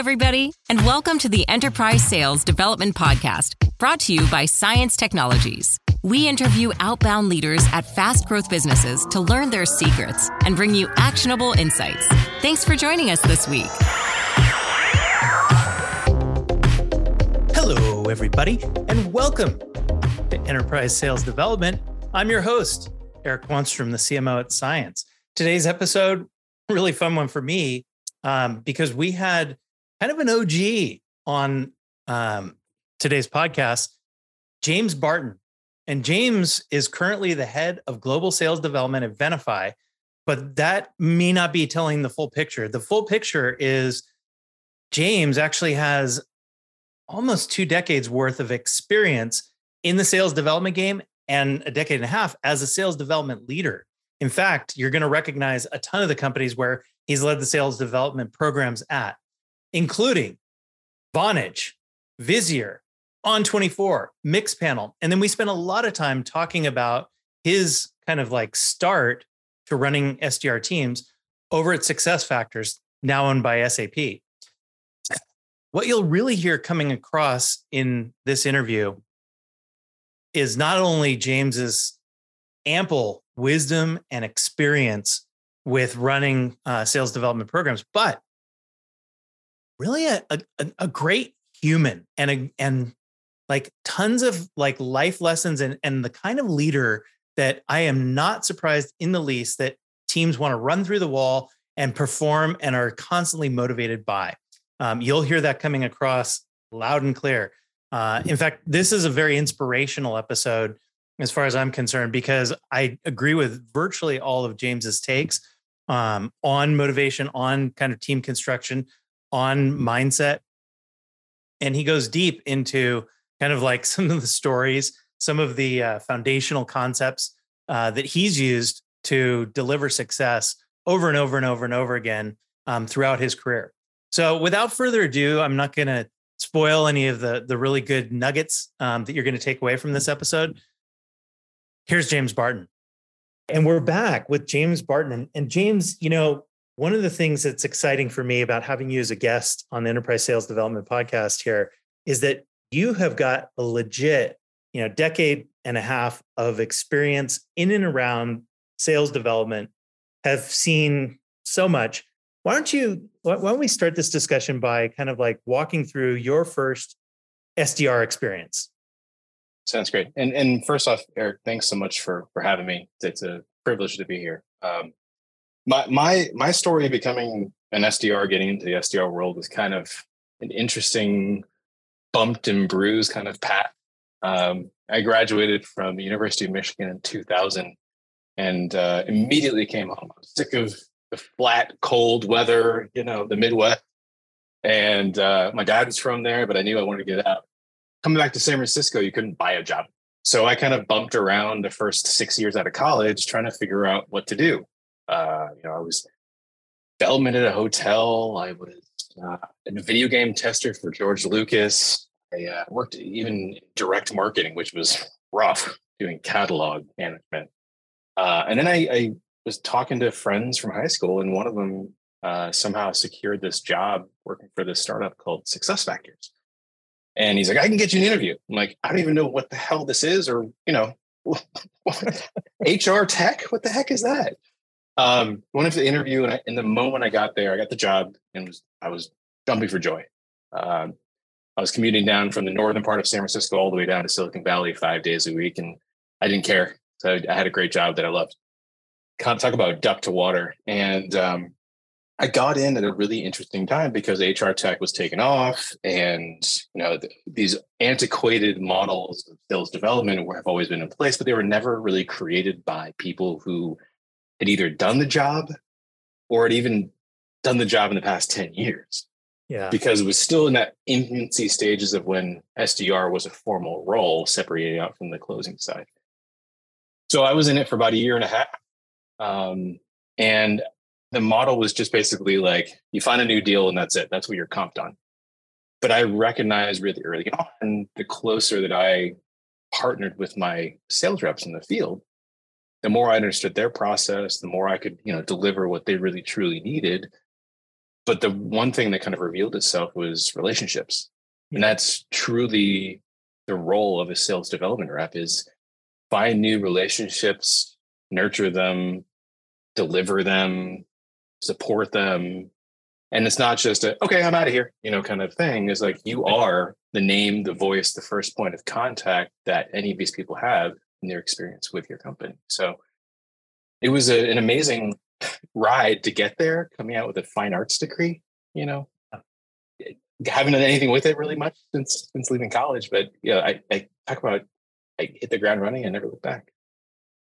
everybody, and welcome to the Enterprise Sales Development Podcast, brought to you by CIENCE Technologies. We interview outbound leaders at fast growth businesses to learn their secrets and bring you actionable insights. Thanks for joining us this week. Hello, everybody, and welcome to Enterprise Sales Development. I'm your host, Eric Wanstrom, the CMO at CIENCE. Today's episode, really fun one for me um, because we had kind of an OG on um, today's podcast, James Barton. And James is currently the head of global sales development at Venafi, but that may not be telling the full picture. The full picture is James actually has almost two decades worth of experience in the sales development game and a decade and a half as a sales development leader. In fact, you're going to recognize a ton of the companies where he's led the sales development programs at, including Vonage, Visier, On24, Mixpanel. And then we spent a lot of time talking about his kind of like start to running SDR teams over at SuccessFactors, now owned by SAP. What you'll really hear coming across in this interview is not only James's ample wisdom and experience with running uh, sales development programs, but really a, a, a great human and a, and like tons of like life lessons and and the kind of leader that I am not surprised in the least that teams want to run through the wall and perform and are constantly motivated by. Um, you'll hear that coming across loud and clear. Uh, in fact, this is a very inspirational episode as far as I'm concerned, because I agree with virtually all of James's takes um, on motivation, on kind of team construction, on mindset. And he goes deep into kind of like some of the stories, some of the uh, foundational concepts uh, that he's used to deliver success over and over and over and over again um, throughout his career. So, without further ado, I'm not going to spoil any of the the really good nuggets um, that you're going to take away from this episode. Here's James Barton. And we're back with James Barton. And, and, James, you know, one of the things that's exciting for me about having you as a guest on the Enterprise Sales Development podcast here is that you have got a legit, you know, decade and a half of experience in and around sales development, have seen so much. Why don't you, why don't we start this discussion by kind of like walking through your first SDR experience? Sounds great. And and first off, Eric, thanks so much for for having me. It's a privilege to be here. Um, my my my story of becoming an SDR, getting into the SDR world, was kind of an interesting, bumped and bruised kind of path. Um, I graduated from the University of Michigan in 2000, and uh, immediately came home. I was sick of the flat, cold weather, you know, the Midwest. And uh, my dad was from there, but I knew I wanted to get out coming back to San Francisco, you couldn't buy a job. So I kind of bumped around the first six years out of college trying to figure out what to do. Uh, you know, I was bellman at a hotel. I was uh, a video game tester for George Lucas. I uh, worked even direct marketing, which was rough doing catalog management. Uh, and then I, I, was talking to friends from high school, and one of them uh, somehow secured this job working for this startup called SuccessFactors. And he's like, I can get you an interview. I'm like, I don't even know what the hell this is, or you know, HR tech. What the heck is that? Um, went into the interview, and I, in the moment I got there, I got the job, and was I was jumping for joy. Um, I was commuting down from the northern part of San Francisco all the way down to Silicon Valley five days a week, and I didn't care. So I had a great job that I loved. Talk about duck to water, and um, I got in at a really interesting time because HR tech was taken off, and you know these antiquated models of sales development have always been in place, but they were never really created by people who had either done the job or had even done the job in the past ten years. Yeah, because it was still in that infancy stages of when SDR was a formal role, separating out from the closing side. So I was in it for about a year and a half. Um, and the model was just basically like you find a new deal and that's it. That's what you're comped on. But I recognized really early on, the closer that I partnered with my sales reps in the field, the more I understood their process, the more I could, you know, deliver what they really truly needed. but the one thing that kind of revealed itself was relationships. And that's truly the role of a sales development rep is find new relationships, nurture them, deliver them, support them. And it's not just a, okay, I'm out of here, you know, kind of thing. It's like you are the name, the voice, the first point of contact that any of these people have in their experience with your company. So it was a, an amazing ride to get there, coming out with a fine arts degree, you know, haven't done anything with it really much since since leaving college. But yeah, I, I talk about I hit the ground running and never look back.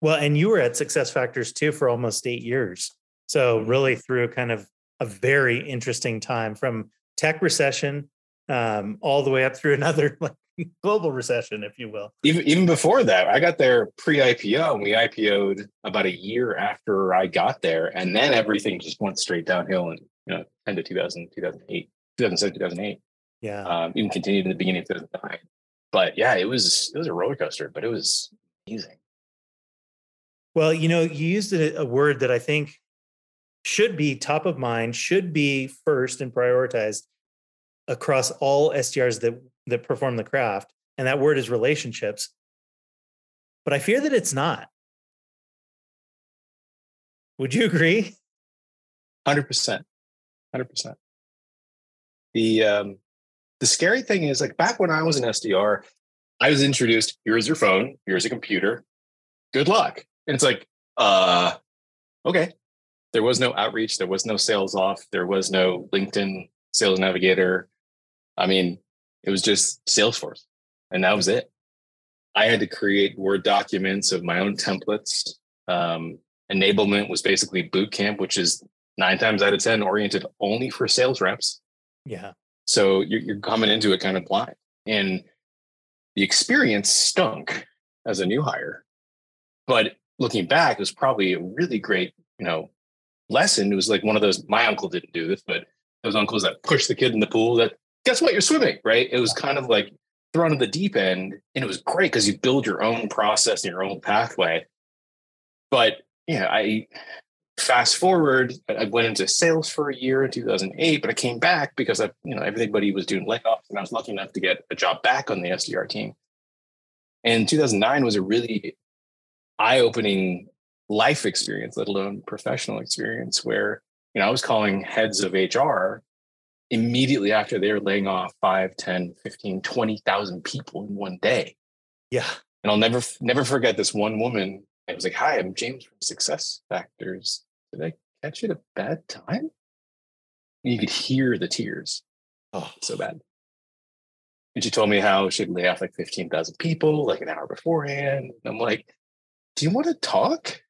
Well, and you were at Success Factors too for almost eight years. So mm-hmm. really through kind of a very interesting time from tech recession um, all the way up through another like global recession, if you will. Even even before that, I got there pre-IPO, and we IPO'd about a year after I got there, and then everything just went straight downhill in you know 10 to 2000, 2008, 2007, 2008. Yeah. Um, even continued in the beginning of 2009. But yeah, it was it was a roller coaster, but it was amazing. Well, you know, you used a, a word that I think should be top of mind, should be first and prioritized across all SDRs that that perform the craft, and that word is relationships. But I fear that it's not. Would you agree? Hundred percent, hundred percent. The um, the scary thing is, like back when I was an SDR, I was introduced. Here's your phone. Here's a computer. Good luck. And it's like, uh, okay. There was no outreach. There was no SalesLoft. There was no LinkedIn Sales Navigator. I mean, it was just Salesforce, and that was it. I had to create Word documents of my own templates. Um, enablement was basically boot camp, which is nine times out of 10 oriented only for sales reps. Yeah. So you're, you're coming into it kind of blind. And the experience stunk as a new hire. But looking back, it was probably a really great, you know, lesson. It was like one of those, my uncle didn't do this, but those uncles that push the kid in the pool that guess what? You're swimming, right? It was kind of like thrown in the deep end. And it was great because you build your own process and your own pathway. But yeah, I fast forward, I went into sales for a year in 2008, but I came back because I, you know, everybody was doing layoffs and I was lucky enough to get a job back on the SDR team. And 2009 was a really eye-opening life experience, let alone professional experience where, you know, I was calling heads of HR immediately after they were laying off 5, 10, 15, 20,000 people in one day. Yeah. And I'll never, never forget this one woman. I was like, hi, I'm James from Success Factors. Did I catch it a bad time? And you could hear the tears. Oh, so bad. And she told me how she'd lay off like 15,000 people like an hour beforehand. And I'm like, do you want to talk?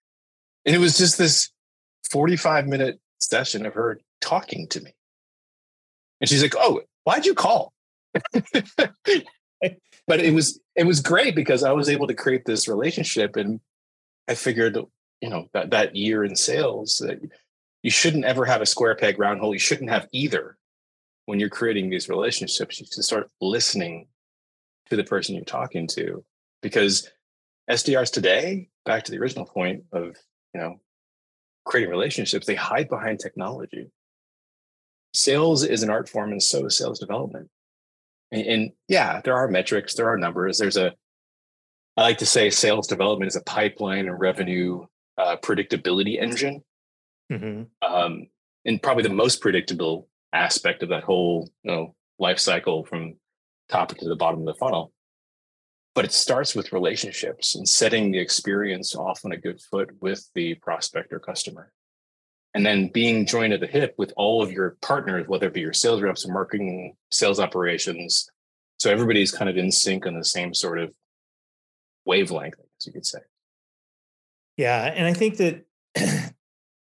And it was just this 45 minute session of her talking to me. And she's like, "Oh, why'd you call?" but it was it was great because I was able to create this relationship, and I figured, you know, that that year in sales that you shouldn't ever have a square peg round hole. You shouldn't have either when you're creating these relationships. You should start listening to the person you're talking to because SDRs today, back to the original point of you know creating relationships, they hide behind technology sales is an art form and so is sales development. And, and, yeah there are metrics there are numbers there's a i like to say sales development is a pipeline and revenue uh, predictability engine. Mm-hmm. um, and probably the most predictable aspect of that whole you know life cycle from top to the bottom of the funnel. But it starts with relationships and setting the experience off on a good foot with the prospect or customer and then being joined at the hip with all of your partners, whether it be your sales reps or marketing, sales operations. So everybody's kind of in sync on the same sort of wavelength, as you could say. Yeah. And I think that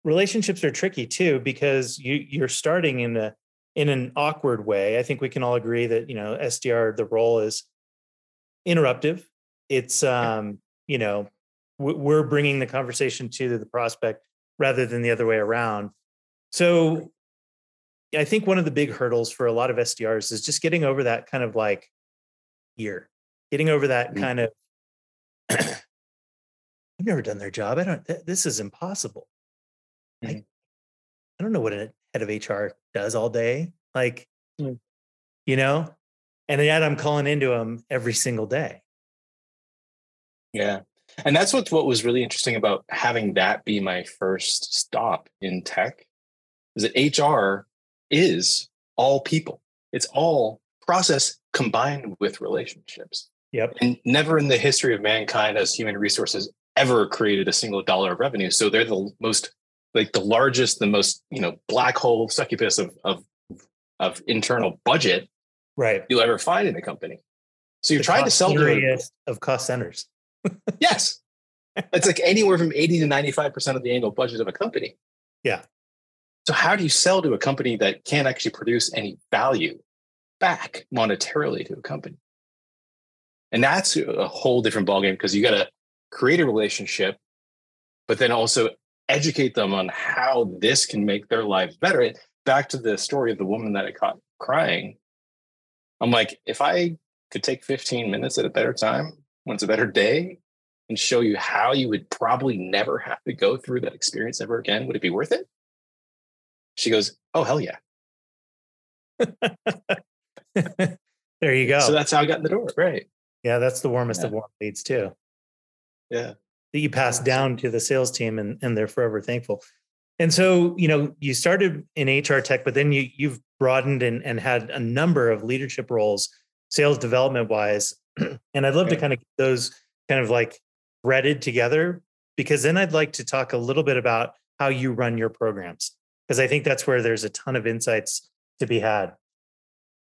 relationships are tricky too, because you you're starting in a in an awkward way. I think we can all agree that, you know, SDR, the role is interruptive. It's um, you know, we're bringing the conversation to the prospect rather than the other way around. So I think one of the big hurdles for a lot of SDRs is just getting over that kind of like year, getting over that mm-hmm. kind of I've never done their job. I don't this is impossible. Mm-hmm. I, I don't know what an head of HR does all day. Like, Mm. you know, and yet I'm calling into them every single day. Yeah. And that's what what was really interesting about having that be my first stop in tech is that HR is all people. It's all process combined with relationships. Yep. And never in the history of mankind has human resources ever created a single dollar of revenue. So they're the most like the largest, the most, you know, black hole succubus of of of internal budget Right. you'll ever find in a company. So you're The trying to sell to a, of cost centers. Yes. It's like anywhere from 80 to 95% of the annual budget of a company. Yeah. So how do you sell to a company that can't actually produce any value back monetarily to a company? And that's a whole different ballgame because you got to create a relationship, but then also educate them on how this can make their lives better. Back to the story of the woman that I caught crying. I'm like, if I could take 15 minutes at a better time, when it's a better day, and show you how you would probably never have to go through that experience ever again, would it be worth it? She goes, Oh, hell yeah. there you go. So that's how I got in the door. Right. yeah, that's the warmest Yeah. of warm leads too. Yeah. That you pass down to the sales team and, and they're forever thankful. And so, you know, you started in HR tech, but then you you've broadened and, and had a number of leadership roles, sales development wise. and I'd love to kind of get those kind of like threaded together because then I'd like to talk a little bit about how you run your programs. Because I think that's where there's a ton of insights to be had.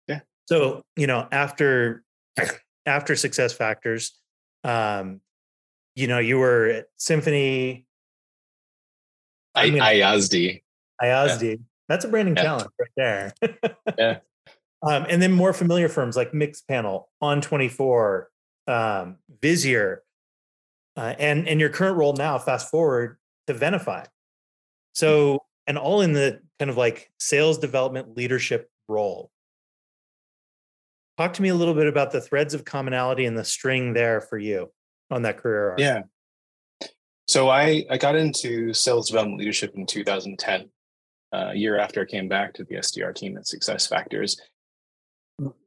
Yeah. So, you know, after after success factors, um, you know, you were at Symphony I, gonna- IASD. IASD. That's a branding Yeah. challenge right there. Yeah. Um, and then more familiar firms like Mixpanel, On24, um, Visier, uh, and and your current role now. Fast forward to Venafi. So, and all in the kind of like sales development leadership role. Talk to me a little bit about the threads of commonality and the string there for you on that career arc. Yeah. So I, I got into sales development leadership in 2010, uh, a year after I came back to the SDR team at Success Factors.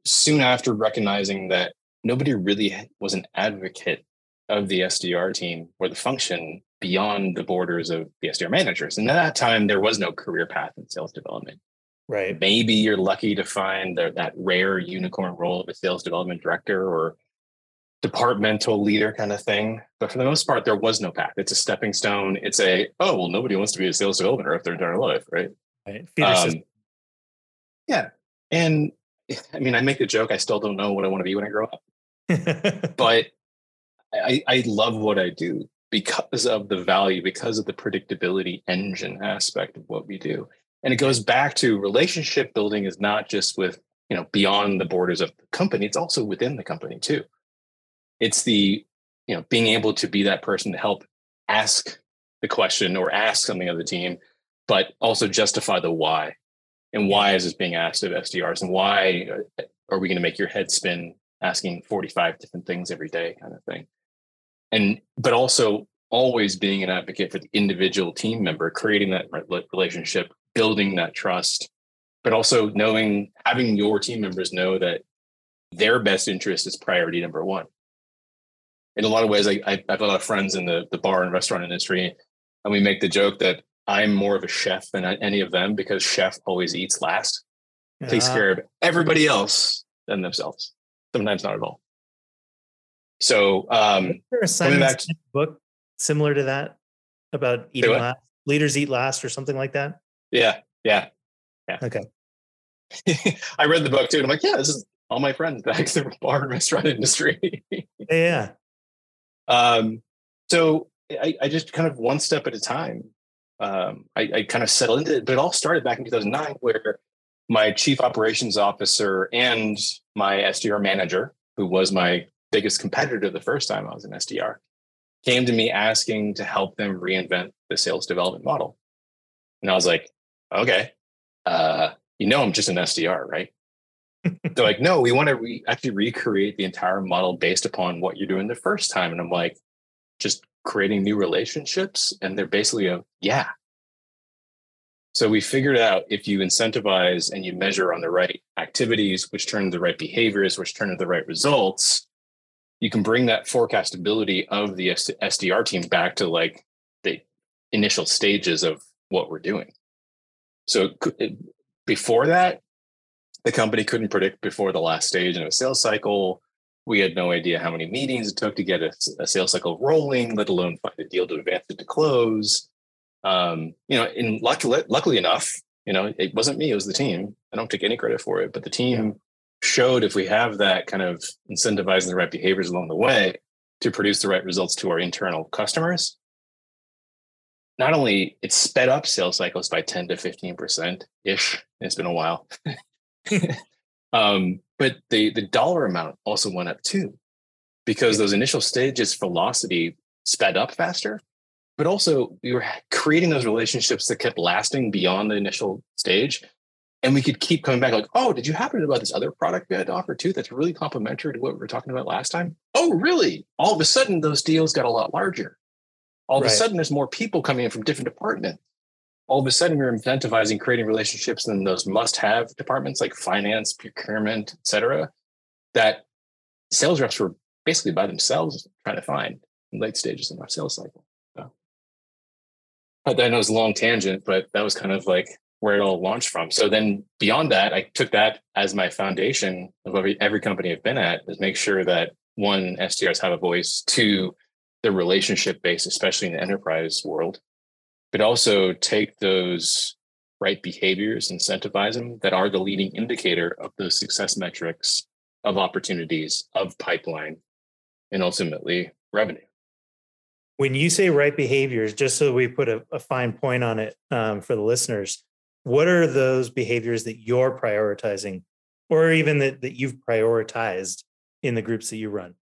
Soon after recognizing that nobody really was an advocate of the SDR team or the function beyond the borders of the SDR managers. And at that time, there was no career path in sales development. Right. Maybe you're lucky to find the, that rare unicorn role of a sales development director or departmental leader kind of thing. But for the most part, there was no path. It's a stepping stone. It's a, oh, well, nobody wants to be a sales development rep their entire life, right? Right. Um, yeah. And I mean, I make the joke, I still don't know what I want to be when I grow up, but I, I love what I do because of the value, because of the predictability engine aspect of what we do. And it goes back to relationship building is not just with, you know, beyond the borders of the company, it's also within the company too. It's the, you know, being able to be that person to help ask the question or ask something of the team, but also justify the why. And why is this being asked of SDRs? And why uh, are we going to make your head spin asking 45 different things every day kind of thing? And, but also always being an advocate for the individual team member, creating that relationship, building that trust, but also knowing, having your team members know that their best interest is priority number one. In a lot of ways, I, I have a lot of friends in the, the bar and restaurant industry, and we make the joke that I'm more of a chef than any of them because chef always eats last, takes Ah, care of everybody else than themselves. Sometimes not at all. So, um, a coming back Sinek book similar to that about eating last? Leaders eat last or something like that? yeah, yeah, yeah. Okay. I read the book too, and I'm like, yeah, this is all my friends back to the bar and restaurant industry. Yeah. um, so I, I just kind of one step at a time. Um, I, I kind of settled into it, but it all started back in 2009, where my chief operations officer and my SDR manager, who was my biggest competitor the first time I was an SDR, came to me asking to help them reinvent the sales development model. And I was like, okay, uh, you know, I'm just an SDR, right? They're like, no, we want to re- actually recreate the entire model based upon what you're doing the first time. And I'm like, just creating new relationships. And they're basically a, yeah. So we figured out if you incentivize and you measure on the right activities, which turn the right behaviors, which turn into the right results, you can bring that forecastability of the SDR team back to like the initial stages of what we're doing. So before that, the company couldn't predict before the last stage in a sales cycle. We had no idea how many meetings it took to get a, a sales cycle rolling, let alone find a deal to advance it to close. Um, you know, and luckily, luckily enough, you know, it wasn't me; it was the team. I don't take any credit for it, but the team showed if we have that kind of incentivizing the right behaviors along the way to produce the right results to our internal customers, not only it sped up sales cycles by 10 to 15% ish. It's been a while. um, but the, the dollar amount also went up too, because those initial stages velocity sped up faster, but also we were creating those relationships that kept lasting beyond the initial stage and we could keep coming back like oh did you happen to know about this other product we had to offer too that's really complementary to what we were talking about last time? Oh really? All of a sudden those deals got a lot larger. All of right. a sudden there's more people coming in from different departments all of a sudden we're incentivizing creating relationships in those must-have departments like finance procurement etc that sales reps were basically by themselves trying to find in late stages in our sales cycle i know it was a long tangent but that was kind of like where it all launched from. So then beyond that, I took that as my foundation of every, every company I've been at is make sure that one, SDRs have a voice, two, the relationship base, especially in the enterprise world, but also take those right behaviors, incentivize them that are the leading indicator of those success metrics of opportunities, of pipeline, and ultimately revenue. When you say right behaviors, just so we put a, a fine point on it um, for the listeners, what are those behaviors that you're prioritizing or even that, that you've prioritized in the groups that you run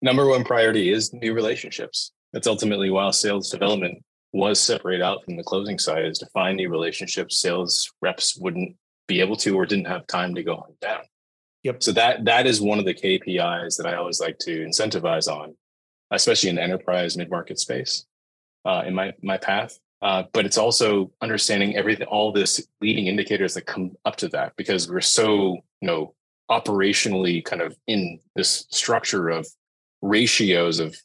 number one priority is new relationships that's ultimately why sales development was separated out from the closing side is to find new relationships sales reps wouldn't be able to or didn't have time to go on down. Yep. So that that is one of the kpis that i always like to incentivize on especially in the enterprise mid-market space uh, in my my path. Uh, but it's also understanding everything, all this leading indicators that come up to that, because we're so, you know, operationally kind of in this structure of ratios of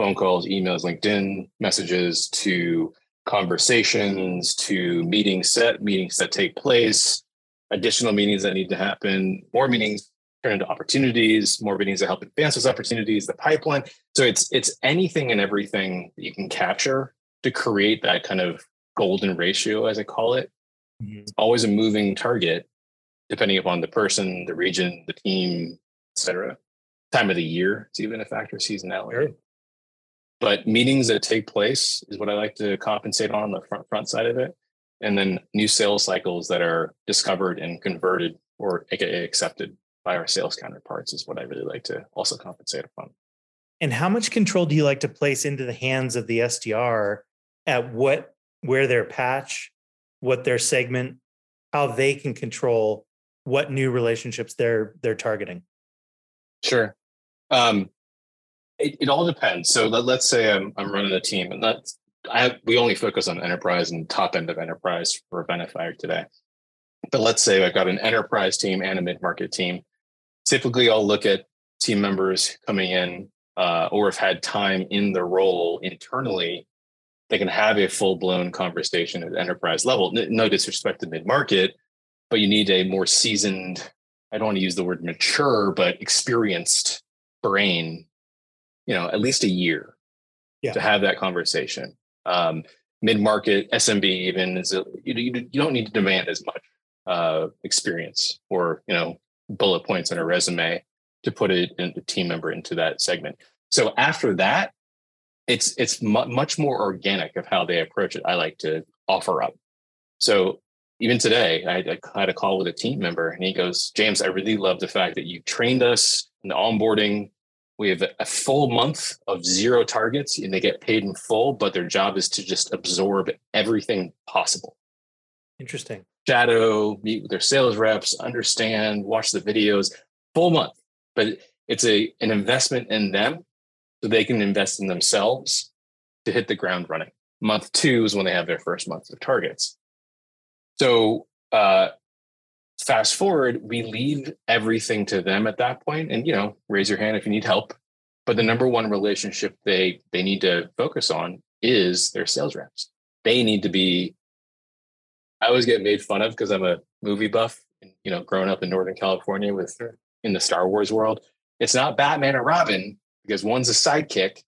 phone calls, emails, LinkedIn messages to conversations to meetings set, meetings that take place, additional meetings that need to happen, more meetings turn into opportunities, more meetings that help advance those opportunities, the pipeline. So it's it's anything and everything that you can capture to create that kind of golden ratio, as I call it. Mm-hmm. It's always a moving target, depending upon the person, the region, the team, etc. Time of the year, it's even a factor, seasonality. Sure. But meetings that take place is what I like to compensate on the front front side of it. And then new sales cycles that are discovered and converted or AKA accepted by our sales counterparts is what I really like to also compensate upon. And how much control do you like to place into the hands of the SDR at what where their patch, what their segment, how they can control what new relationships they're they're targeting. Sure. Um, it, it all depends. So let, let's say I'm I'm running a team, and that's I have, we only focus on enterprise and top end of enterprise for Venafi today. But let's say I've got an enterprise team and a mid market team. Typically, I'll look at team members coming in uh, or have had time in the role internally they can have a full blown conversation at enterprise level. No disrespect to mid market, but you need a more seasoned, I don't want to use the word mature, but experienced brain, you know, at least a year yeah. to have that conversation. Um, mid market, SMB, even is a, you, you, you don't need to demand as much uh, experience or, you know, bullet points on a resume to put it in a team member into that segment. So after that, it's it's mu- much more organic of how they approach it. I like to offer up. So even today, I, I had a call with a team member, and he goes, "James, I really love the fact that you trained us in the onboarding. We have a full month of zero targets, and they get paid in full, but their job is to just absorb everything possible." Interesting. Shadow, meet with their sales reps, understand, watch the videos, full month. But it's a an investment in them so they can invest in themselves to hit the ground running. Month two is when they have their first month of targets. So uh, fast forward, we leave everything to them at that point, and you know, raise your hand if you need help. But the number one relationship they they need to focus on is their sales reps. They need to be. I always get made fun of because I'm a movie buff. And, you know, growing up in Northern California with in the Star Wars world, it's not Batman or Robin because one's a sidekick.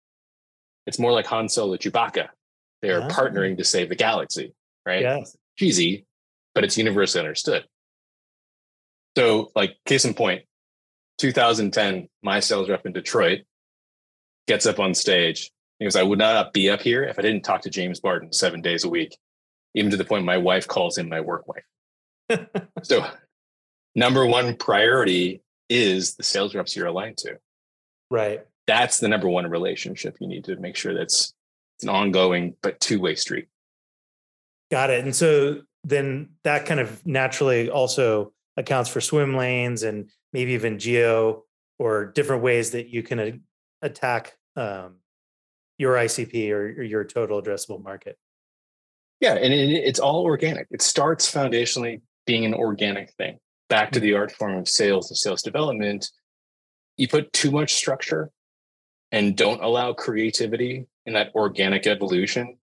It's more like Han Solo, Chewbacca. They are ah. partnering to save the galaxy, right? Yes. Cheesy, but it's universally understood. So, like, case in point, 2010, my sales rep in Detroit gets up on stage. He goes, I would not be up here if I didn't talk to James Barton seven days a week, even to the point my wife calls him my work wife. so, number one priority is the sales reps you're aligned to. Right. That's the number one relationship you need to make sure that's an ongoing but two-way street. Got it. And so then that kind of naturally also accounts for swim lanes and maybe even geo or different ways that you can a- attack um, your ICP or, or, your total addressable market. Yeah, and it, it's all organic. It starts foundationally being an organic thing. Back to mm-hmm. the art form of sales and sales development, you put too much structure and don't allow creativity in that organic evolution,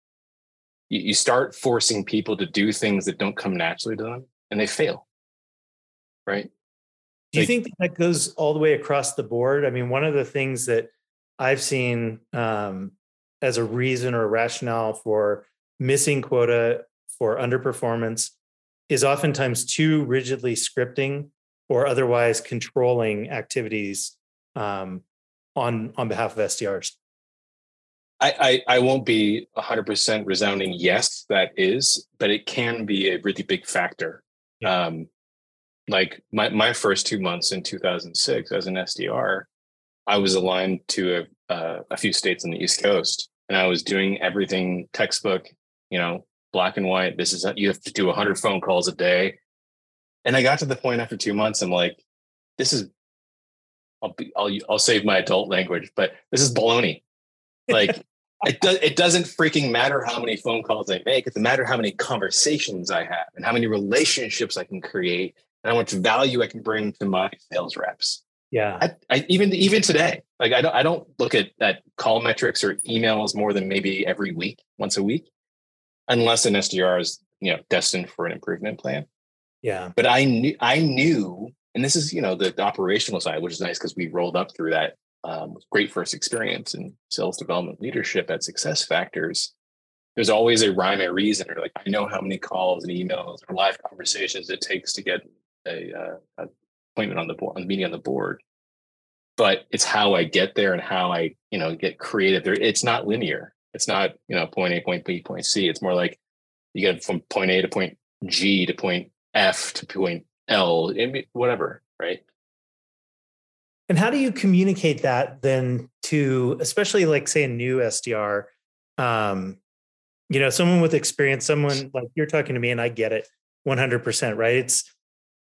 you, you start forcing people to do things that don't come naturally to them and they fail. Right. Do you like, think that goes all the way across the board? I mean, one of the things that I've seen um, as a reason or a rationale for missing quota for underperformance is oftentimes too rigidly scripting or otherwise controlling activities um, on on behalf of SDRs. I, I, I won't be 100% resounding yes, that is, but it can be a really big factor. Yeah. Um, like my, my first two months in 2006 as an SDR, I was aligned to a, uh, a few states on the East Coast and I was doing everything textbook, you know, black and white. This is, you have to do 100 phone calls a day. And I got to the point after two months, I'm like, this is, I'll be, I'll, I'll save my adult language, but this is baloney. Like it does it doesn't freaking matter how many phone calls I make. It doesn't matter how many conversations I have and how many relationships I can create how much value I can bring to my sales reps. Yeah. I, I, even even today, like I don't I don't look at at call metrics or emails more than maybe every week, once a week, unless an SDR is you know destined for an improvement plan. Yeah. But I knew I knew, and this is you know the, the operational side, which is nice because we rolled up through that um, great first experience in sales development leadership at Success Factors, there's always a rhyme or reason, or like I know how many calls and emails or live conversations it takes to get a, uh, appointment on the board, the meeting on the board. But it's how I get there and how I, you know, get creative. There, it's not linear. It's not, you know, point A, point B, point C. It's more like you get from point A to point G to point F to point L, whatever, right? And how do you communicate that then to, especially like say a new SDR, um, you know, someone with experience, someone like you're talking to me and I get it 100%, right? It's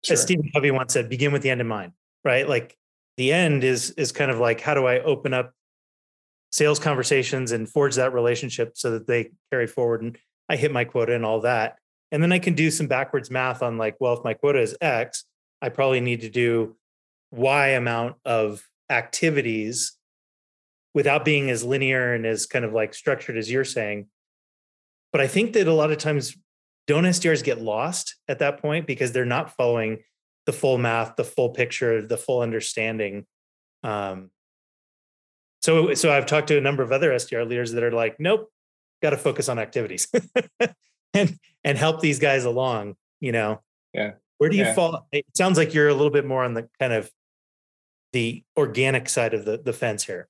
sure. as Stephen Covey once said, begin with the end in mind, right? Like the end is, is kind of like, how do I open up sales conversations and forge that relationship so that they carry forward and I hit my quota and all that. And then I can do some backwards math on like, well, if my quota is X, I probably need to do Y amount of activities without being as linear and as kind of like structured as you're saying. But I think that a lot of times don't SDRs get lost at that point because they're not following the full math, the full picture, the full understanding. Um, so, so I've talked to a number of other SDR leaders that are like, nope, got to focus on activities and and help these guys along. You know, yeah. Where do you yeah. fall? It sounds like you're a little bit more on the kind of the organic side of the, the fence here.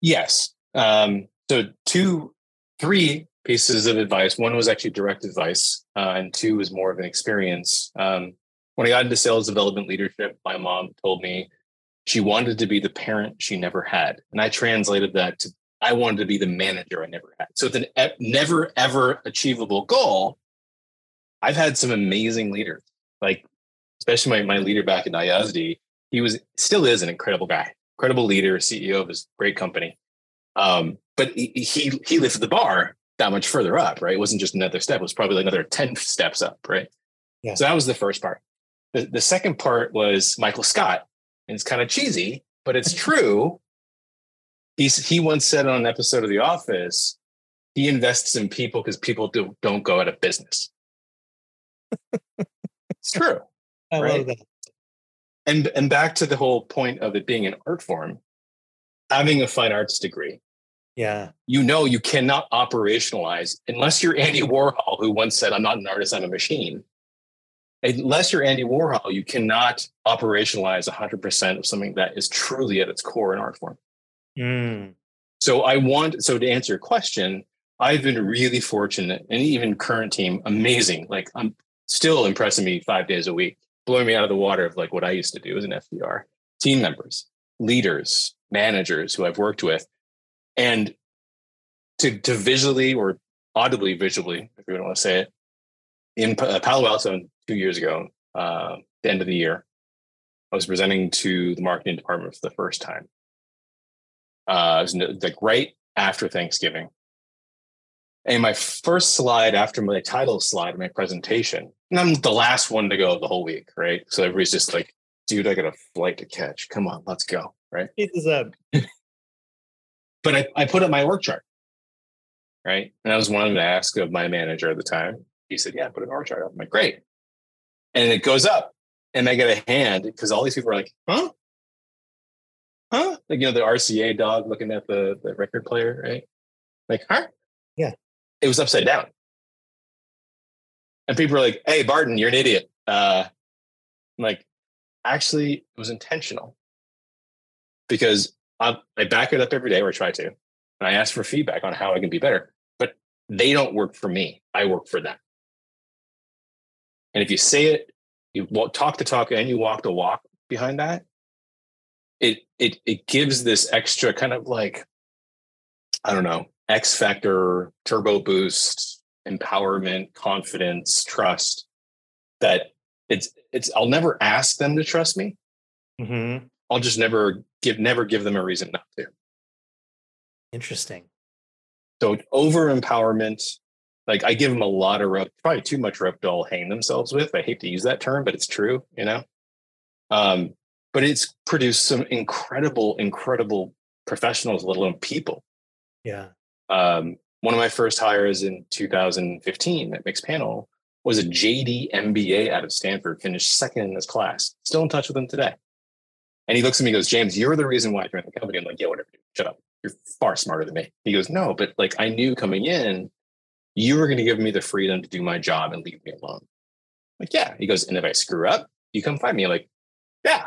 Yes. Um, so two, three pieces of advice. One was actually direct advice, uh, and two was more of an experience. Um, when I got into sales development leadership, my mom told me she wanted to be the parent she never had, and I translated that to I wanted to be the manager I never had. So it's an e- never ever achievable goal, I've had some amazing leaders, like especially my, my leader back in IASD. He was still is an incredible guy, incredible leader, CEO of his great company. Um, but he, he he lifted the bar that much further up, right? It wasn't just another step, it was probably like another 10 steps up, right? Yeah. So that was the first part. The, the second part was Michael Scott. And it's kind of cheesy, but it's true. He's, he once said on an episode of The Office, he invests in people because people do, don't go out of business. it's true. I Right. love that. And, and back to the whole point of it being an art form, having a fine arts degree, Yeah. you know you cannot operationalize unless you're Andy Warhol, who once said, I'm not an artist, I'm a machine. Unless you're Andy Warhol, you cannot operationalize 100% of something that is truly at its core an art form. Mm. So I want, so to answer your question, I've been really fortunate and even current team, amazing. Like I'm still impressing me five days a week, blowing me out of the water of like what I used to do as an SDR. Team members, leaders, managers who I've worked with. And to, to visually or audibly visually, if you want to say it, in Palo Alto two years ago, uh, the end of the year, I was presenting to the marketing department for the first time. Uh, it was like right after Thanksgiving. And my first slide after my title slide, my presentation, and I'm the last one to go the whole week, right? So everybody's just like, dude, I got a flight to catch. Come on, let's go, right? It is a But I, I put up my org chart, right? And I was wanting to ask of my manager at the time. He said, yeah, put an org chart up. I'm like, great. And it goes up and I get a hand because all these people are like, huh? Huh? Like, you know, the RCA dog looking at the, the record player, right? Like, huh? Yeah. It was upside down. And people are like, hey, Barton, you're an idiot. Uh, I'm like, actually, it was intentional because I, back it up every day or try to. And I ask for feedback on how I can be better. But they don't work for me. I work for them. And if you say it, you talk the talk and you walk the walk behind that, it it it gives this extra kind of like, I don't know, X factor, turbo boost, empowerment, confidence, trust that it's it's I'll never ask them to trust me. Mhm. I'll just never give never give them a reason not to. interesting. So over empowerment, like I give them a lot of rope, probably too much rope to all hang themselves with. I hate to use that term, but it's true, you know. Um, but it's produced some incredible, incredible professionals, let alone people. Yeah. Um, one of my first hires in 2015 at Mixpanel was a JD MBA out of Stanford, finished second in his class. Still in touch with him today. And he looks at me and goes, James, you're the reason why I joined the company. I'm like, yeah, whatever. dude. Shut up. You're far smarter than me. He goes, no, but like I knew coming in, you were going to give me the freedom to do my job and leave me alone. I'm like, yeah. He goes, and if I screw up, you come find me. I'm like, yeah.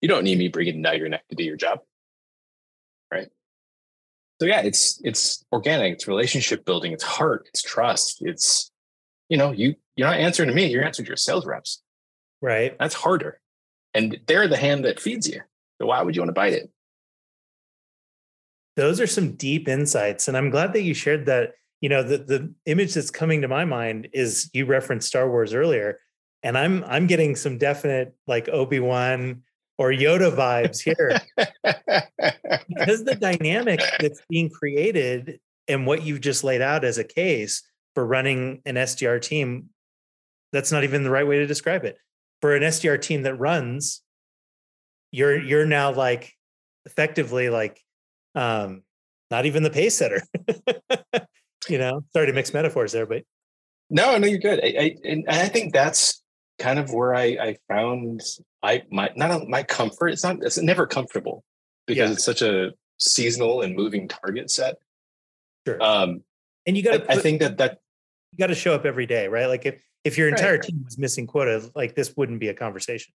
You don't need me bringing down your neck to do your job. Right. So yeah, it's it's organic, it's relationship building, it's heart, it's trust, it's you know, you you're not answering to me, you're answering to your sales reps. Right. That's harder. And they're the hand that feeds you. So why would you want to bite it? Those are some deep insights. And I'm glad that you shared that. You know, the the image that's coming to my mind is you referenced Star Wars earlier. And I'm I'm getting some definite like Obi-Wan or Yoda vibes here. because the dynamic that's being created and what you've just laid out as a case for running an SDR team, that's not even the right way to describe it. For an SDR team that runs, you're you're now like effectively like um not even the pace setter. you know, sorry to mix metaphors there, but No, no, you're good. I, I, and I think that's kind of where I, I found I my not my comfort. It's not. It's never comfortable because Yeah. it's such a seasonal and moving target set. sure. Um, and you got to I think that that you got to show up every day, right? Like if if your entire right. team was missing quota, like this wouldn't be a conversation.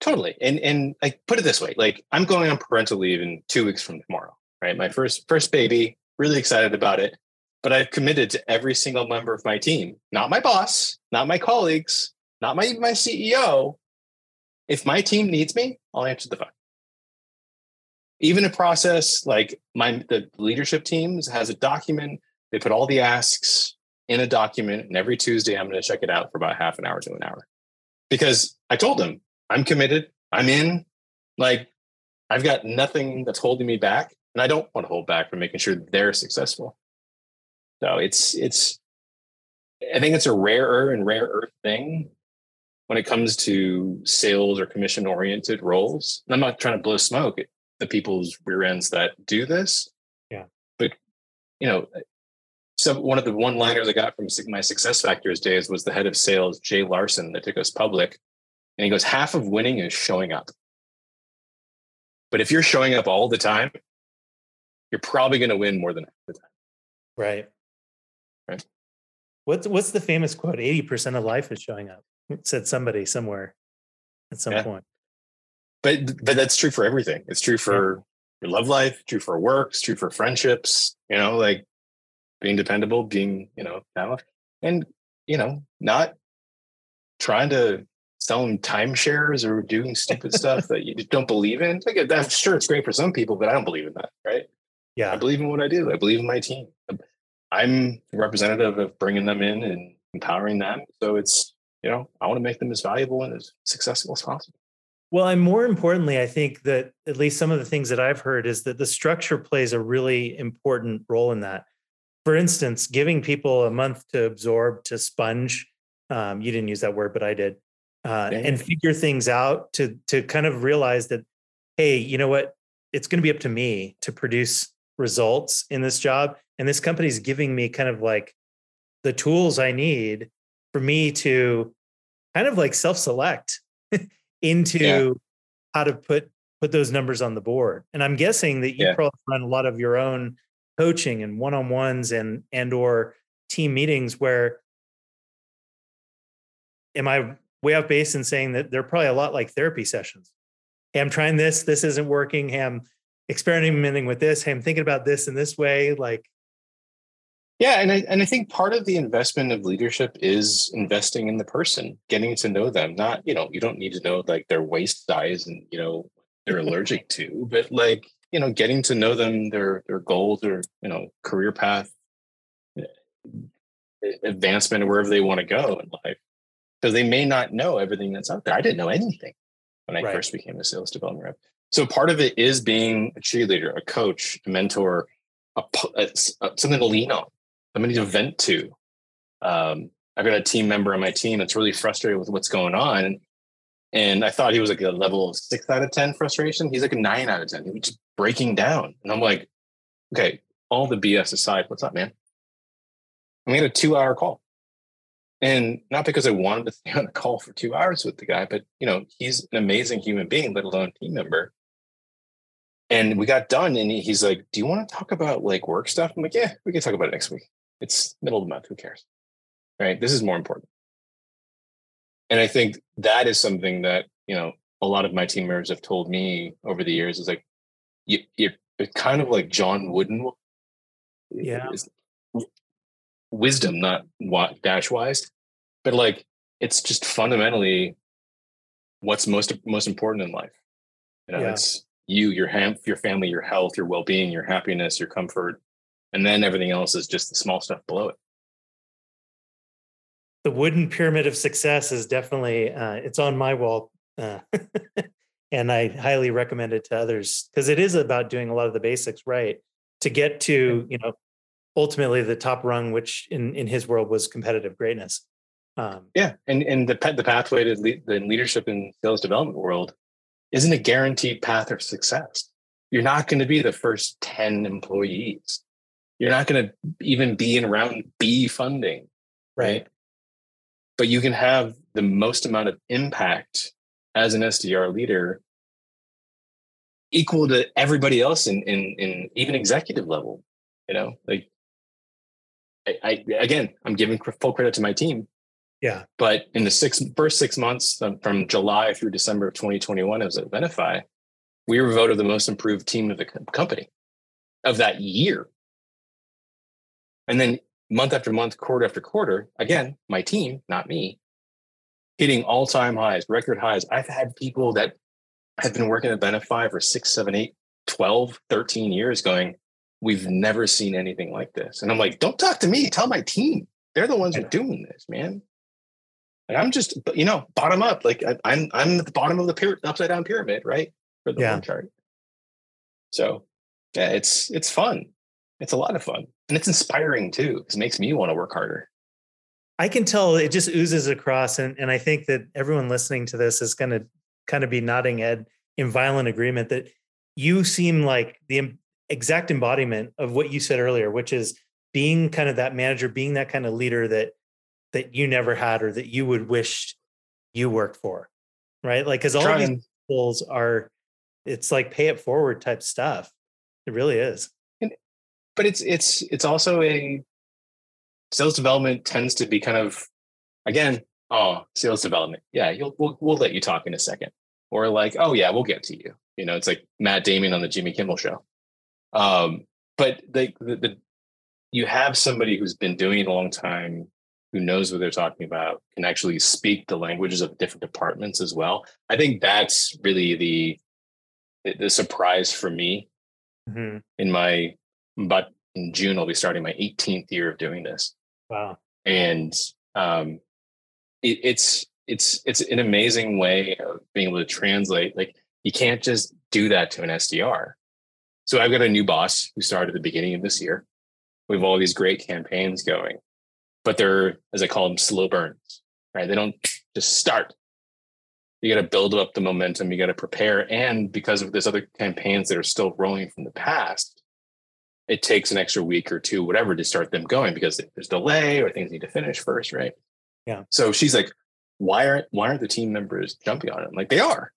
totally and and I put it this way: like I'm going on parental leave in two weeks from tomorrow. Right, my first first baby. Really excited about it. But I've committed to every single member of my team, not my boss, not my colleagues, not my my CEO. If my team needs me, I'll answer the phone. Even a process like my the leadership teams has a document. They put all the asks in a document, and every Tuesday I'm going to check it out for about half an hour to an hour. Because I told them I'm committed. I'm in. Like I've got nothing that's holding me back, and I don't want to hold back from making sure they're successful. So it's it's. I think it's a rarer and rarer thing when it comes to sales or commission oriented roles. And I'm not trying to blow smoke at the people's rear ends that do this. Yeah. But you know, so one of the one liners I got from my success factors days was the head of sales, Jay Larson, that took us public. And he goes, half of winning is showing up. But if you're showing up all the time, you're probably going to win more than half the time. Right. Right. What's what's the famous quote? Eighty percent of life is showing up. said somebody somewhere at some yeah. point. But but that's true for everything. It's true for yeah. your love life, true for work, it's true for friendships. You know, like being dependable, being you know, and you know, not trying to selling timeshares or doing stupid stuff that you don't believe in. Like, I'm sure it's great for some people, but I don't believe in that. Right? Yeah. I believe in what I do. I believe in my team. I'm representative of bringing them in and empowering them. So it's, you know, I want to make them as valuable and as successful as possible. Well, and more importantly, I think that at least some of the things that I've heard is that the structure plays a really important role in that. For instance, giving people a month to absorb, to sponge. Um, you didn't use that word, but I did uh, and figure things out to to kind of realize that hey you know what it's going to be up to me to produce results in this job and this company is giving me kind of like the tools i need for me to kind of like self-select into yeah. how to put put those numbers on the board and i'm guessing that you yeah. probably run a lot of your own coaching and one-on-ones and and or team meetings where am i way off base in saying that they're probably a lot like therapy sessions. Hey, I'm trying this. This isn't working. Hey, I'm experimenting with this. Hey, I'm thinking about this in this way. Like, yeah, and I and I think part of the investment of leadership is investing in the person, getting to know them. Not, you know, you don't need to know like their waist size and you know they're allergic to, but like you know, getting to know them, their their goals, or you know, career path, eh, advancement, or wherever they want to go in life because they may not know everything that's out there. I didn't know anything when I right. first became a sales development rep. So part of it is being a cheerleader, a coach, a mentor, a, a, a something to lean on, somebody to vent to. Um, I've got a team member on my team that's really frustrated with what's going on. And I thought he was like a level of six out of 10 frustration. He's like a nine out of 10. He was just breaking down. And I'm like, okay, all the BS aside, what's up, man? And we had a two hour call. And not because I wanted to stay on a call for two hours with the guy, but you know, he's an amazing human being, let alone team member. And we got done, and he's like, "Do you want to talk about like work stuff?" I'm like, "Yeah, we can talk about it next week. It's middle of the month. Who cares? Right? This is more important." And I think that is something that you know a lot of my team members have told me over the years is like, you, you're kind of like John Wooden. Yeah wisdom, not dash wise, but like it's just fundamentally what's most most important in life. You know, yeah. it's you, your ham, your family, your health, your well being, your happiness, your comfort, and then everything else is just the small stuff below it. The wooden pyramid of success is definitely uh, it's on my wall. Uh, and I highly recommend it to others because it is about doing a lot of the basics right to get to you know ultimately the top rung, which in in his world was competitive greatness. Um, yeah, and and the the pathway to le- the leadership and sales development world isn't a guaranteed path of success. You're not going to be the first ten employees. You're not going to even be in round B funding, right? But you can have the most amount of impact as an SDR leader equal to everybody else in in in even executive level. You know, like I, I, again, I'm giving full credit to my team. Yeah. But in the six first six months from July through December of 2021, as at Venafi, we were voted the most improved team of the company of that year. And then month after month, quarter after quarter, again, my team, not me, hitting all time highs, record highs. I've had people that have been working at Venafi for six, seven, eight, 12, 13 years going, we've never seen anything like this. And I'm like, don't talk to me. Tell my team. They're the ones who are doing this, man. Like I'm just, you know, bottom up. Like I, am I'm, I'm at the bottom of the pyramid, upside down pyramid, right? For the yeah. chart. So yeah, it's it's fun. It's a lot of fun and it's inspiring too because it makes me want to work harder. I can tell it just oozes across and, and i think that everyone listening to this is going to kind of be nodding head in violent agreement that you seem like the exact embodiment of what you said earlier which is being kind of that manager being that kind of leader that that you never had or that you would wish you worked for right? Like because all Trying. of these tools are it's like pay it forward type stuff. It really is but it's it's it's also a sales development tends to be kind of again oh sales development. Yeah you'll we'll, we'll let you talk in a second. Or like oh yeah we'll get to you. You know it's like matt damon on the jimmy kimmel show. Um but the, the, the you have somebody who's been doing it a long time who knows what they're talking about can actually speak the languages of different departments as well. I think that's really the the surprise for me mm-hmm. in my but in June, I'll be starting my 18th year of doing this. Wow. And um, it, it's it's it's an amazing way of being able to translate. Like you can't just do that to an SDR. So I've got a new boss who started at the beginning of this year. We have all these great campaigns going, but they're, as I call them, slow burns, right? They don't just start. You got to build up the momentum. You got to prepare. And because of this other campaigns that are still rolling from the past, it takes an extra week or two, whatever, to start them going because there's delay or things need to finish first, right? Yeah. So she's like, why aren't why aren't the team members jumping on it? I'm like, they are.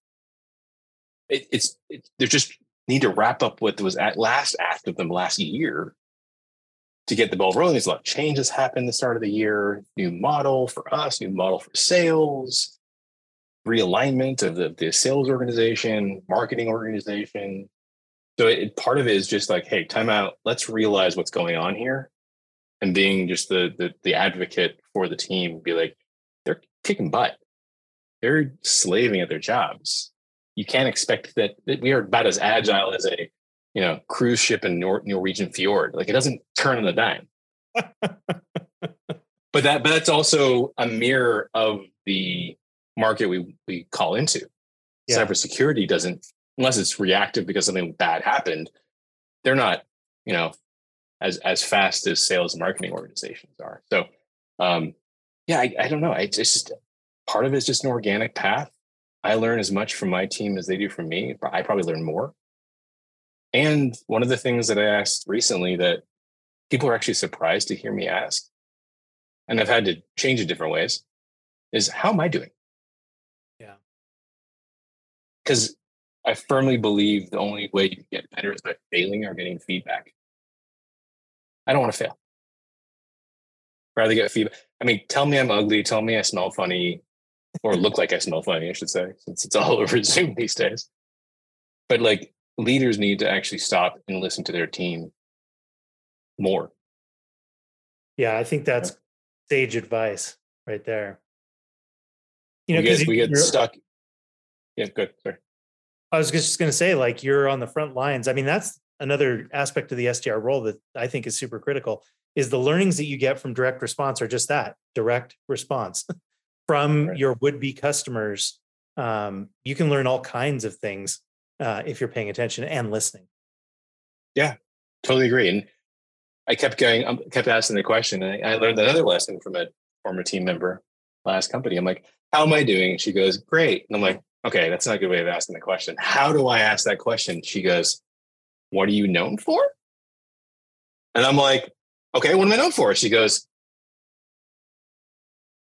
It, it's it, they just need to wrap up what was at last act of them last year to get the ball rolling. There's a lot of changes happen the start of the year. New model for us, new model for sales, realignment of the, the sales organization, marketing organization, so it, part of it is just like, hey, time out. Let's realize what's going on here, and being just the the, the advocate for the team. Be like, they're kicking butt. They're slaving at their jobs. You can't expect that, that we are about as agile as a you know cruise ship in Nor- Norwegian fjord. Like it doesn't turn on the dime. but that but that's also a mirror of the market we we call into. Yeah. Cybersecurity doesn't unless it's reactive because something bad happened, they're not, you know, as as fast as sales and marketing organizations are. So, um, yeah, I, I don't know. It's just part of it is just an organic path. I learn as much from my team as they do from me. I probably learn more. And one of the things that I asked recently that people are actually surprised to hear me ask, and I've had to change it different ways, is how am I doing? Yeah. Because I firmly believe the only way you get better is by failing or getting feedback. I don't want to fail. Rather get feedback. I mean, tell me I'm ugly, tell me I smell funny, or look like I smell funny, I should say, since it's all over Zoom these days. But like leaders need to actually stop and listen to their team more. Yeah, I think that's sage advice right there. You know, get, we get stuck. Yeah, good. Sorry. I was just going to say, like, you're on the front lines. I mean, that's another aspect of the SDR role that I think is super critical is the learnings that you get from direct response are just that direct response from right. your would-be customers. Um, you can learn all kinds of things uh, if you're paying attention and listening. Yeah, totally agree. And I kept going, I um, kept asking the question, and I learned another lesson from a former team member last company. I'm like, "How am I doing?" She goes, "Great." And I'm like, okay, that's not a good way of asking the question. How do I ask that question? She goes, What are you known for? And I'm like, Okay, what am I known for? She goes,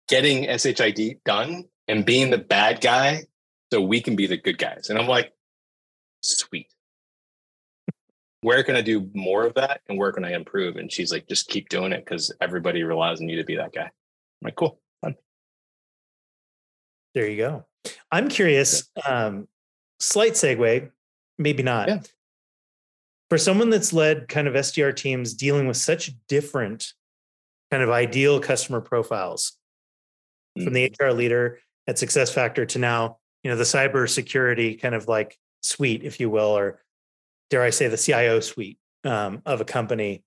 Getting SHID done and being the bad guy so we can be the good guys. And I'm like, Sweet. Where can I do more of that and where can I improve? And she's like, Just keep doing it because everybody relies on you to be that guy. I'm like, Cool. There you go. I'm curious, um, slight segue, maybe not. Yeah. For someone that's led kind of SDR teams dealing with such different kind of ideal customer profiles mm-hmm. from the HR mm-hmm. leader at Success Factor to now, you know, the cybersecurity kind of like suite, if you will, or dare I say the CIO suite um, of a company,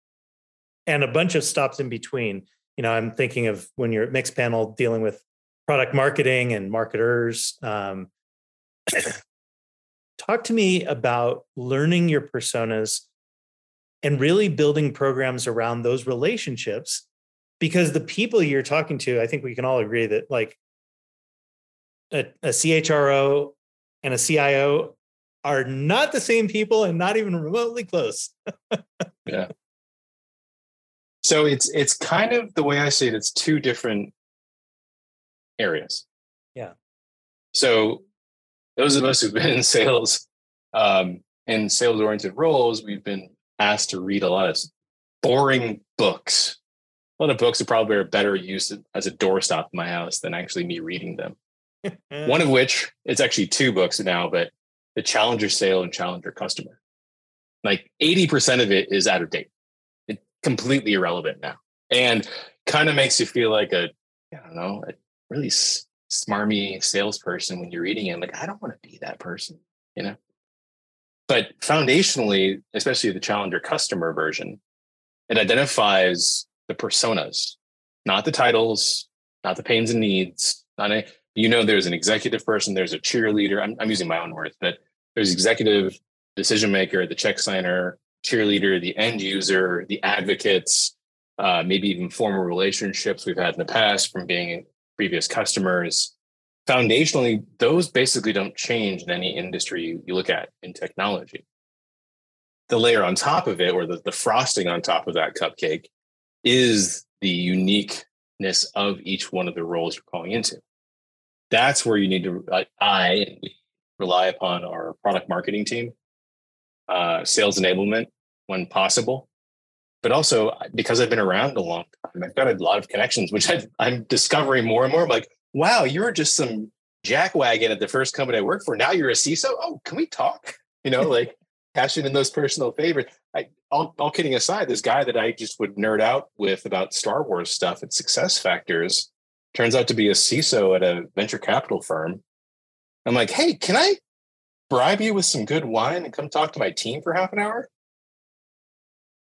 and a bunch of stops in between. You know, I'm thinking of when you're at Mixpanel dealing with product marketing and marketers. Um, talk to me about learning your personas and really building programs around those relationships because the people you're talking to, I think we can all agree that like a, a CHRO and a CIO are not the same people and not even remotely close. yeah. So it's it's kind of the way I see it. It's two different areas. Yeah. So those of us who've been in sales um, and sales oriented roles, we've been asked to read a lot of boring books. A lot of books are probably are better used as a doorstop in my house than actually me reading them. One of which it's actually two books now, but the challenger sale and challenger customer. Like 80% of it is out of date. It's completely irrelevant now. And kind of makes you feel like a, I don't know, a really smarmy salesperson when you're reading it. Like, I don't want to be that person, you know? But foundationally, especially the challenger customer version, it identifies the personas, not the titles, not the pains and needs, not a, you know there's an executive person there's a cheerleader i'm, I'm using my own words but there's executive decision maker the check signer cheerleader the end user the advocates uh, maybe even former relationships we've had in the past from being previous customers foundationally those basically don't change in any industry you, look at in technology. The layer on top of it or the, the frosting on top of that cupcake is the uniqueness of each one of the roles you're calling into. That's where you need to i rely upon our product marketing team uh, sales enablement when possible but also uh, because i've been around a long time i've got a lot of connections which i am discovering more and more. I'm like wow you were just some jackwagon at the first company i worked for. Now you're a ciso oh can we talk? You know like cashing in those personal favorites. I, all, all kidding aside this guy that i just would nerd out with about star wars stuff at success factors turns out to be a CISO at a venture capital firm. I'm like, hey, can I bribe you with some good wine and come talk to my team for half an hour?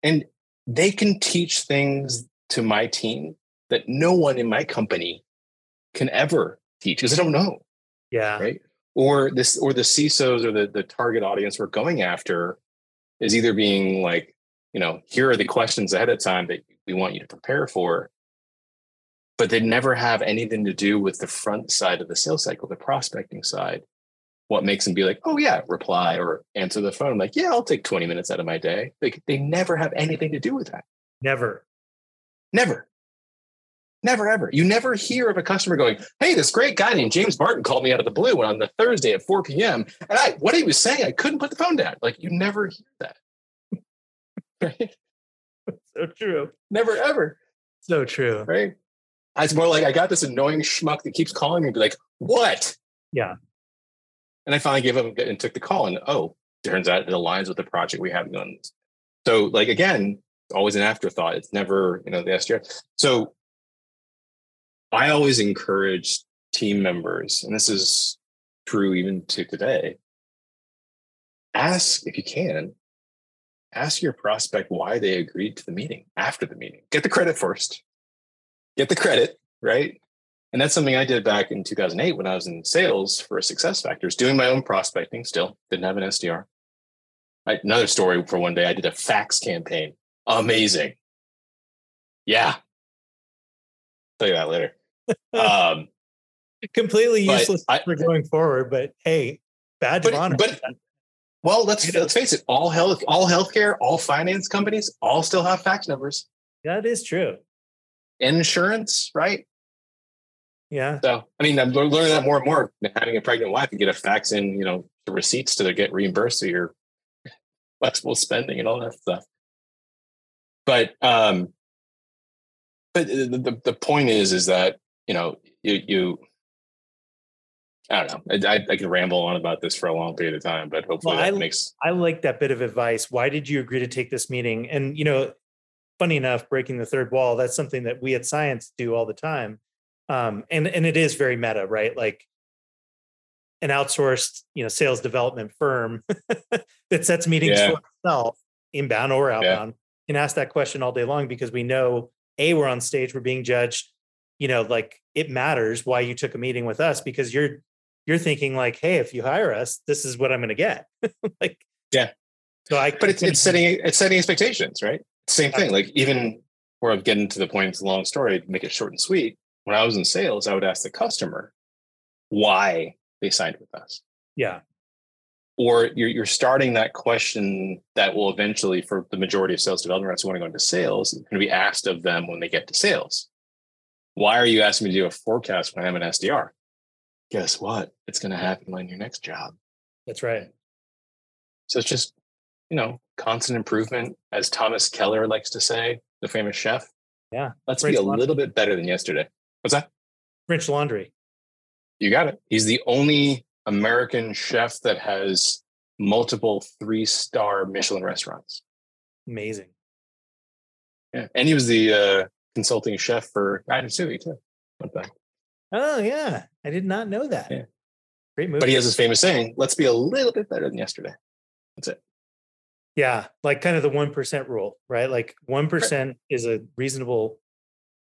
And they can teach things to my team that no one in my company can ever teach because they don't know. Yeah. Right. Or this, or the CISOs or the, the target audience we're going after is either being like, you know, here are the questions ahead of time that we want you to prepare for but they never have anything to do with the front side of the sales cycle, the prospecting side. What makes them be like, oh yeah, reply or answer the phone. I'm like, yeah, I'll take 20 minutes out of my day. Like they never have anything to do with that. Never. Never. Never ever. You never hear of a customer going, "Hey, this great guy named James Barton called me out of the blue on the Thursday at 4 p.m. and I what he was saying, I couldn't put the phone down." Like you never hear that. right? So true. Never ever. So true. Right. It's more like I got this annoying schmuck that keeps calling me, be like, "What?" Yeah. And I finally gave up and took the call, and oh, turns out it aligns with the project we have done. So, like again, always an afterthought. It's never, you know, the SDR. So, I always encourage team members, and this is true even to today. Ask if you can. Ask your prospect why they agreed to the meeting after the meeting. Get the credit first get the credit, right? And that's something I did back in 2008 when I was in sales for Success Factors, doing my own prospecting still, didn't have an SDR. I, another story for one day, I did a fax campaign. Amazing. Yeah. Tell you that later. Um, Completely useless I, for going forward, but hey, badge but, of honor. But well, let's let's face it, all health, all healthcare, all finance companies all still have fax numbers. That is true insurance, right? Yeah. So, I mean, I'm learning that more and more. Having a pregnant wife, you get a fax in, you know, the receipts to get reimbursed for your flexible spending and all that stuff. But, um, but the, the, the point is, is that, you know, you, you, I don't know. I, I, can ramble on about this for a long period of time, but hopefully well, that I, makes. I like that bit of advice. Why did you agree to take this meeting? And you know, funny enough, breaking the third wall, that's something that we at CIENCE do all the time. Um, and, and it is very meta, right? Like an outsourced, you know, sales development firm that sets meetings yeah. for itself, inbound or outbound, yeah. can ask that question all day long because we know A, we're on stage, we're being judged, you know, like it matters why you took a meeting with us because you're you're thinking like, hey, if you hire us, this is what I'm gonna get. like yeah. So I, but it's, it's setting it's setting expectations, right? Same thing. Like even where I'm getting to the point, it's a long story, make it short and sweet. When I was in sales, I would ask the customer why they signed with us. Yeah. Or you're you're starting that question that will eventually, for the majority of sales development reps who want to go into sales, going to be asked of them when they get to sales. Why are you asking me to do a forecast when I'm an SDR? Guess what? It's going to happen on your next job. That's right. So it's just, you know, constant improvement, as Thomas Keller likes to say, the famous chef. Yeah. Let's be a little bit better than yesterday. What's that? French Laundry. You got it. He's the only American chef that has multiple three star Michelin restaurants. Amazing. Yeah. And he was the uh, consulting chef for Ratatouille too. Oh yeah, I did not know that. Yeah. Great movie. But he has this famous saying, "Let's be a little bit better than yesterday." That's it. Yeah, like kind of the one percent rule, right? Like one percent is a reasonable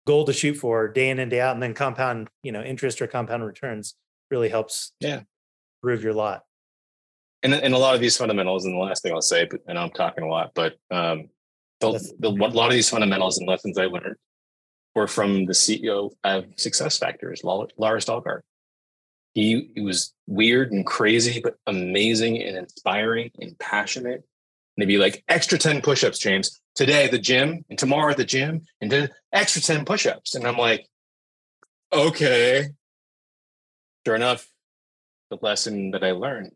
goal to shoot for day in and day out, and then compound, you know, interest or compound returns really helps. Yeah, improve your lot. And and a lot of these fundamentals, and the last thing I'll say, but and I'm talking a lot, but um, the, the, a lot of these fundamentals and lessons I learned were from the CEO of Success Factors, Lars Dalgaard. He, he was weird and crazy, but amazing and inspiring and passionate. And he'd be like, extra 10 push-ups, James. Today at the gym and tomorrow at the gym and then extra 10 push-ups. And I'm like, okay. Sure enough, the lesson that I learned,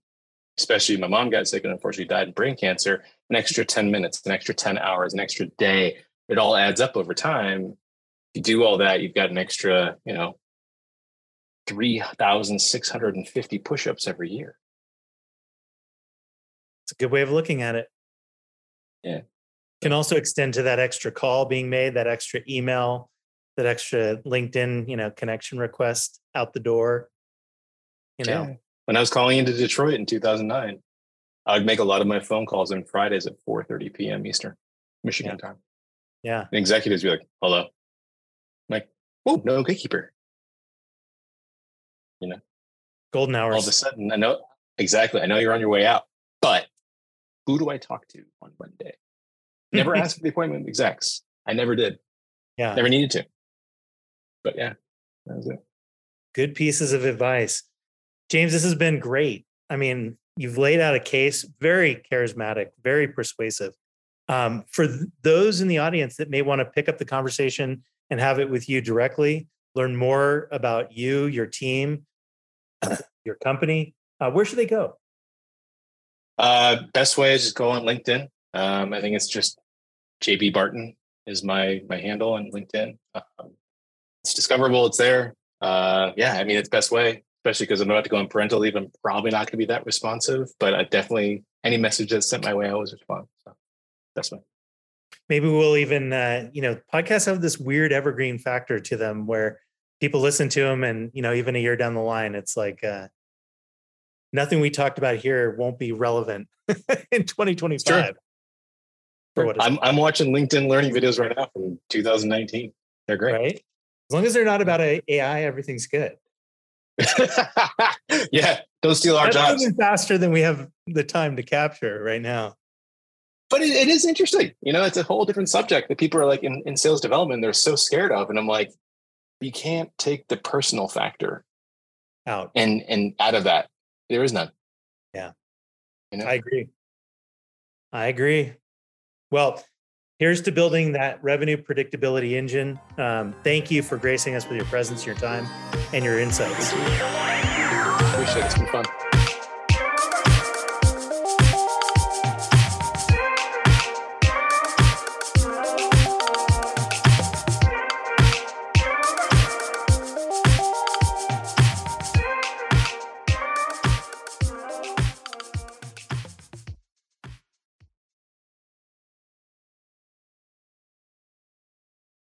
especially my mom got sick and unfortunately died of brain cancer, an extra 10 minutes, an extra 10 hours, an extra day, it all adds up over time If you do all that, you've got an extra, you know, 3,650 push-ups every year. It's a good way of looking at it. Yeah. Can also extend to that extra call being made, that extra email, that extra LinkedIn, you know, connection request out the door. You know, yeah. when I was calling into Detroit in 2009, I would make a lot of my phone calls on Fridays at 4:30 p.m. Eastern, Michigan yeah. time. Yeah. And executives be like, "Hello, like, oh, no gatekeeper. You know, golden hours. All of a sudden, I know exactly. I know you're on your way out, but who do I talk to on Monday? Never asked for the appointment execs. I never did. Yeah. Never needed to. But yeah, that was it. Good pieces of advice. James, this has been great. I mean, you've laid out a case, very charismatic, very persuasive. Um, for th- those in the audience that may want to pick up the conversation and have it with you directly, learn more about you, your team, your company, uh, where should they go? Uh, best way is just go on LinkedIn. Um, I think it's just JB Barton is my my handle on LinkedIn. Um, it's discoverable. It's there. Uh, yeah, I mean, it's best way, especially because I'm about to go on parental leave. I'm probably not going to be that responsive, but I definitely any message that's sent my way, I always respond. So that's my. maybe we'll even uh, you know podcasts have this weird evergreen factor to them where people listen to them and you know even a year down the line it's like uh, nothing we talked about here won't be relevant in 2025 sure. I'm, I'm watching linkedin learning videos right now from 2019 they're great right as long as they're not about ai everything's good yeah don't steal our That's jobs faster than we have the time to capture right now but it, it is interesting. You know, it's a whole different subject that people are like in, in sales development, they're so scared of. And I'm like, you can't take the personal factor out and and out of that. There is none. Yeah. You know? I agree. I agree. Well, here's to building that revenue predictability engine. Um, thank you for gracing us with your presence, your time, and your insights. Appreciate it. It's been fun.